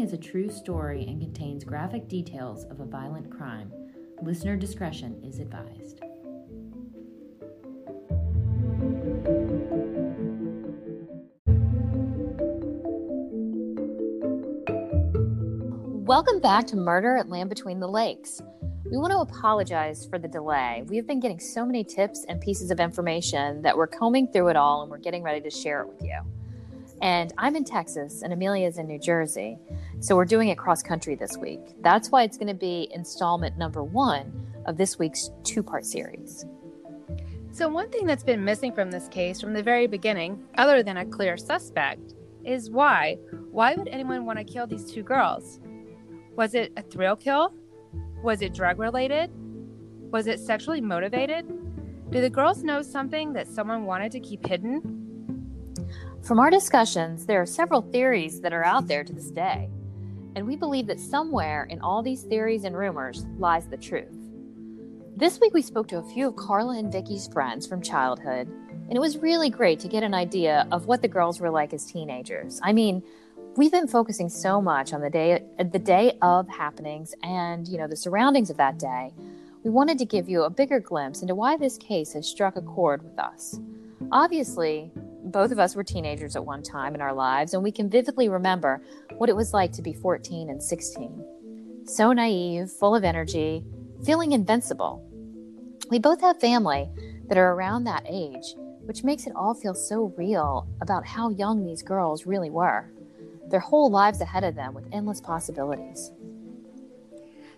following is a true story and contains graphic details of a violent crime. Listener discretion is advised. Welcome back to Murder at Land Between the Lakes. We want to apologize for the delay. We've been getting so many tips and pieces of information that we're combing through it all and we're getting ready to share it with you. And I'm in Texas and Amelia's in New Jersey. So we're doing it cross country this week. That's why it's going to be installment number one of this week's two part series. So, one thing that's been missing from this case from the very beginning, other than a clear suspect, is why. Why would anyone want to kill these two girls? Was it a thrill kill? Was it drug related? Was it sexually motivated? Do the girls know something that someone wanted to keep hidden? From our discussions, there are several theories that are out there to this day, and we believe that somewhere in all these theories and rumors lies the truth. This week, we spoke to a few of Carla and Vicky's friends from childhood, and it was really great to get an idea of what the girls were like as teenagers. I mean, we've been focusing so much on the day the day of happenings and you know the surroundings of that day we wanted to give you a bigger glimpse into why this case has struck a chord with us obviously both of us were teenagers at one time in our lives, and we can vividly remember what it was like to be 14 and 16. So naive, full of energy, feeling invincible. We both have family that are around that age, which makes it all feel so real about how young these girls really were. Their whole lives ahead of them with endless possibilities.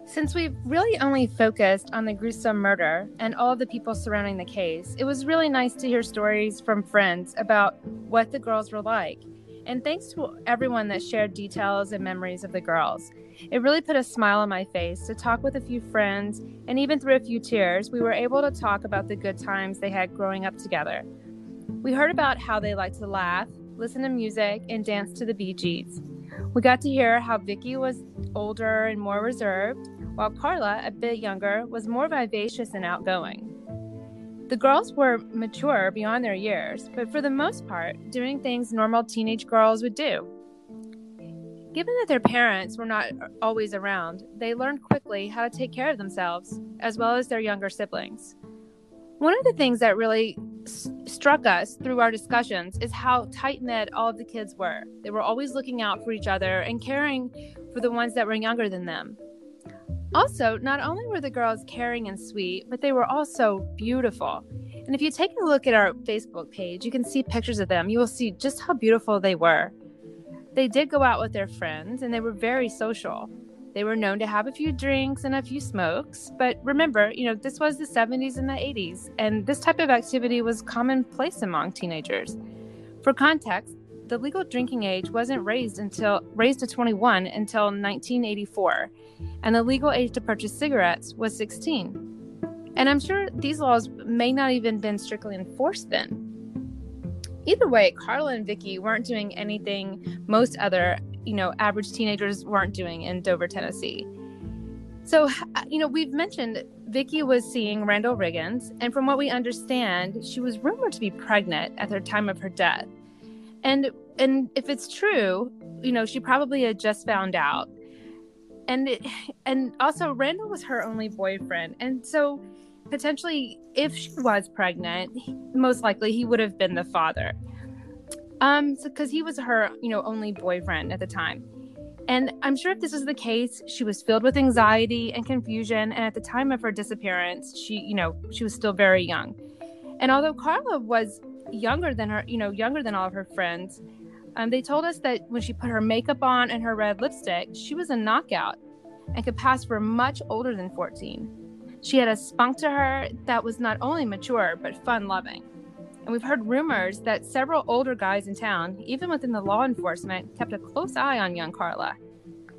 Since we've really only focused on the gruesome murder and all the people surrounding the case, it was really nice to hear stories from friends about what the girls were like. And thanks to everyone that shared details and memories of the girls. It really put a smile on my face to talk with a few friends, and even through a few tears, we were able to talk about the good times they had growing up together. We heard about how they liked to laugh, listen to music, and dance to the Bee Gees. We got to hear how Vicky was older and more reserved, while Carla, a bit younger, was more vivacious and outgoing. The girls were mature beyond their years, but for the most part, doing things normal teenage girls would do. Given that their parents were not always around, they learned quickly how to take care of themselves, as well as their younger siblings. One of the things that really struck us through our discussions is how tight knit all of the kids were. They were always looking out for each other and caring for the ones that were younger than them. Also, not only were the girls caring and sweet, but they were also beautiful. And if you take a look at our Facebook page, you can see pictures of them. You will see just how beautiful they were. They did go out with their friends and they were very social. They were known to have a few drinks and a few smokes, but remember, you know, this was the 70s and the 80s, and this type of activity was commonplace among teenagers. For context, the legal drinking age wasn't raised until raised to 21 until 1984, and the legal age to purchase cigarettes was 16. And I'm sure these laws may not even been strictly enforced then. Either way, Carla and Vicky weren't doing anything most other you know average teenagers weren't doing in Dover, Tennessee. So, uh, you know, we've mentioned Vicky was seeing Randall Riggins, and from what we understand, she was rumored to be pregnant at the time of her death. And and if it's true, you know, she probably had just found out. And it, and also Randall was her only boyfriend, and so potentially, if she was pregnant, most likely he would have been the father. Um, because so, he was her, you know, only boyfriend at the time. And I'm sure if this was the case, she was filled with anxiety and confusion. And at the time of her disappearance, she, you know, she was still very young. And although Carla was younger than her, you know, younger than all of her friends, um, they told us that when she put her makeup on and her red lipstick, she was a knockout and could pass for much older than 14. She had a spunk to her that was not only mature, but fun loving. And we've heard rumors that several older guys in town, even within the law enforcement, kept a close eye on young Carla.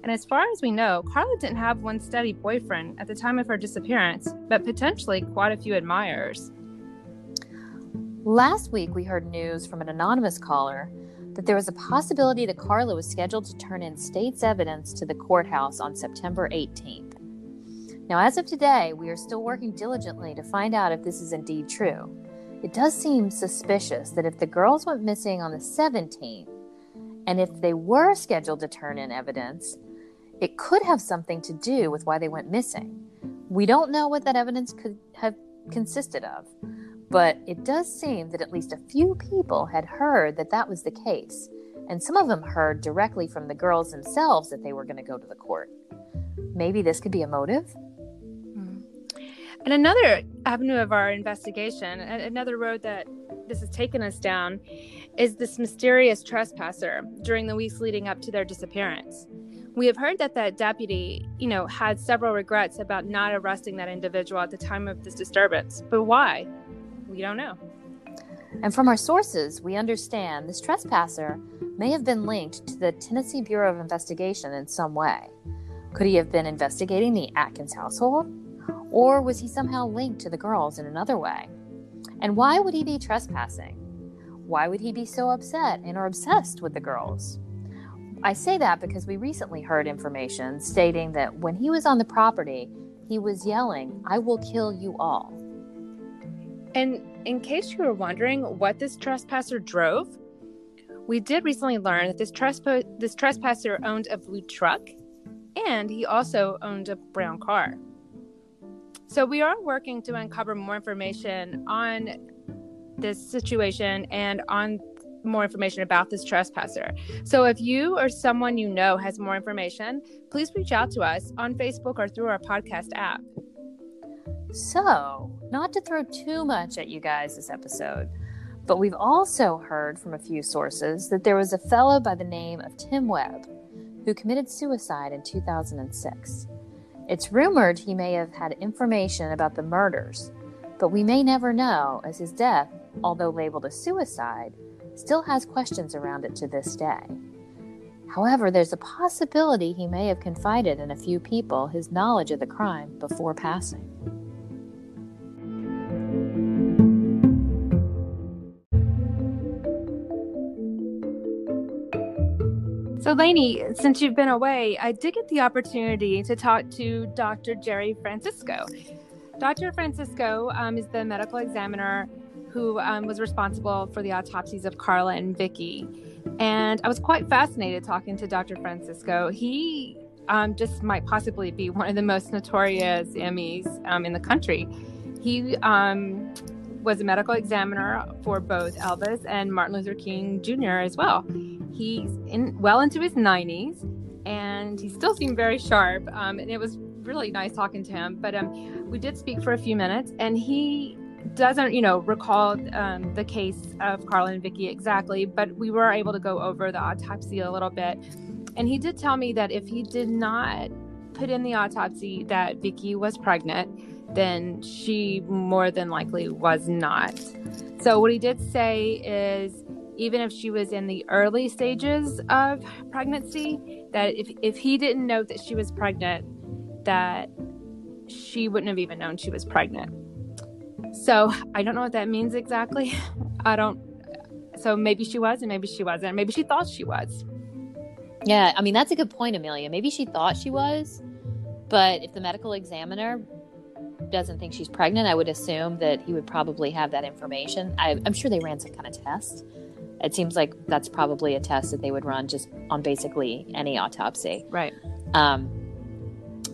And as far as we know, Carla didn't have one steady boyfriend at the time of her disappearance, but potentially quite a few admirers. Last week, we heard news from an anonymous caller that there was a possibility that Carla was scheduled to turn in state's evidence to the courthouse on September 18th. Now, as of today, we are still working diligently to find out if this is indeed true. It does seem suspicious that if the girls went missing on the 17th And if they were scheduled to turn in evidence, it could have something to do with why they went missing. We don't know what that evidence could have consisted of, but it does seem that at least a few people had heard that that was the case, and some of them heard directly from the girls themselves that they were going to go to the court. Maybe this could be a motive? And another avenue of our investigation, another road that this has taken us down, is this mysterious trespasser during the weeks leading up to their disappearance. We have heard that that deputy, you know, had several regrets about not arresting that individual at the time of this disturbance. But why? We don't know. And from our sources, we understand this trespasser may have been linked to the Tennessee Bureau of Investigation in some way. Could he have been investigating the Atkins household? Or was he somehow linked to the girls in another way? And why would he be trespassing? Why would he be so upset and or obsessed with the girls? I say that because we recently heard information stating that when he was on the property, he was yelling, I will kill you all. And in case you were wondering what this trespasser drove, we did recently learn that this, tresp- this trespasser owned a blue truck and he also owned a brown car. So we are working to uncover more information on this situation and on more information about this trespasser. So if you or someone you know has more information, please reach out to us on Facebook or through our podcast app. So, not to throw too much at you guys this episode, but we've also heard from a few sources that there was a fellow by the name of Tim Webb who committed suicide in 2006. It's rumored he may have had information about the murders, but we may never know as his death, although labeled a suicide, still has questions around it to this day. However, there's a possibility he may have confided in a few people his knowledge of the crime before passing. So, Lainey, since you've been away, I did get the opportunity to talk to Dr. Jerry Francisco. Dr. Francisco um, is the medical examiner who um, was responsible for the autopsies of Carla and Vicky. And I was quite fascinated talking to Dr. Francisco. He um, just might possibly be one of the most notorious MEs um, in the country. He um, was a medical examiner for both Elvis and Martin Luther King Jr. as well. He's in well into his 90s and he still seemed very sharp. Um, and it was really nice talking to him. But um, we did speak for a few minutes and he doesn't, you know, recall um, the case of Carla and Vicky exactly, but we were able to go over the autopsy a little bit. And he did tell me that if he did not put in the autopsy that Vicky was pregnant, then she more than likely was not. So, what he did say is even if she was in the early stages of pregnancy, that if, if he didn't know that she was pregnant, that she wouldn't have even known she was pregnant. So, I don't know what that means exactly. I don't. So, maybe she was, and maybe she wasn't. Maybe she thought she was. Yeah, I mean, that's a good point, Amelia. Maybe she thought she was, but if the medical examiner doesn't think she's pregnant, I would assume that he would probably have that information. I, am sure they ran some kind of test. It seems like that's probably a test that they would run just on basically any autopsy. Right. Um,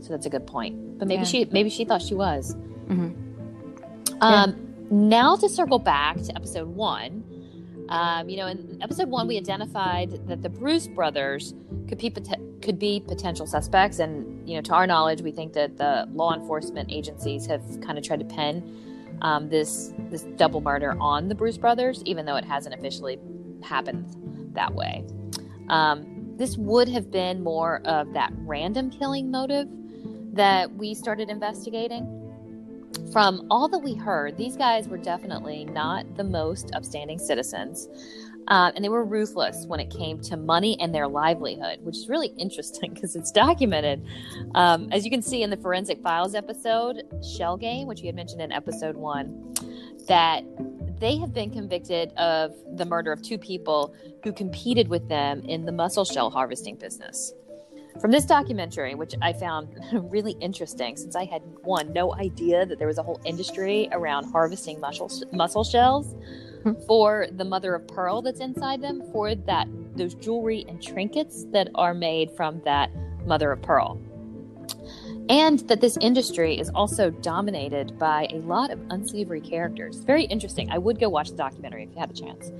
so that's a good point. But maybe yeah. she maybe she thought she was. Mm-hmm. Um, yeah. Now to circle back to episode one. Um, you know, in episode one, we identified that the Bruce brothers could be could be potential suspects, and you know, to our knowledge, we think that the law enforcement agencies have kind of tried to pin um, this this double murder on the Bruce brothers, even though it hasn't officially happened that way. Um, this would have been more of that random killing motive that we started investigating from all that we heard, these guys were definitely not the most upstanding citizens. Uh, and they were ruthless when it came to money and their livelihood, which is really interesting because it's documented. Um, as you can see in the Forensic Files episode, Shell Game, which we had mentioned in episode one, that they have been convicted of the murder of two people who competed with them in the mussel shell harvesting business. From this documentary, which I found really interesting since I had one, no idea that there was a whole industry around harvesting mussel, mussel shells. Hmm. for the mother of pearl that's inside them, for that those jewelry and trinkets that are made from that mother of pearl. And that this industry is also dominated by a lot of unsavory characters. Very interesting. I would go watch the documentary if you had a chance.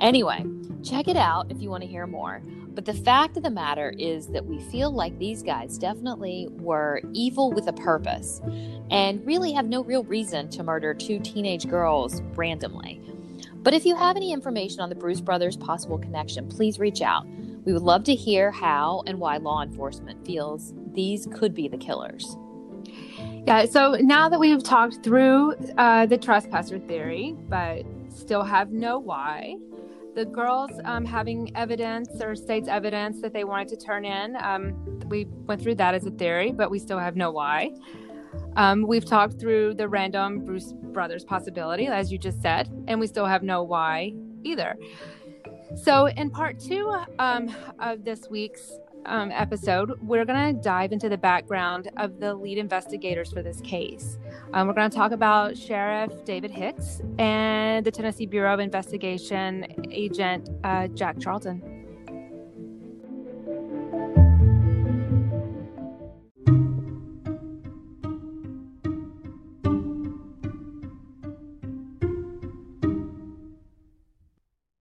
Anyway, check it out if you want to hear more. But the fact of the matter is that we feel like these guys definitely were evil with a purpose and really have no real reason to murder two teenage girls randomly. But if you have any information on the Bruce brothers' possible connection, please reach out. We would love to hear how and why law enforcement feels these could be the killers. Yeah, so now that we've talked through uh, the trespasser theory, but still have no why, the girls um, having evidence or state's evidence that they wanted to turn in, um, we went through that as a theory, but we still have no why. Um, we've talked through the random Bruce Brothers possibility, as you just said, and we still have no why either. So, in part two um, of this week's um, episode, we're going to dive into the background of the lead investigators for this case. Um, we're going to talk about Sheriff David Hicks and the Tennessee Bureau of Investigation agent uh, Jack Charlton.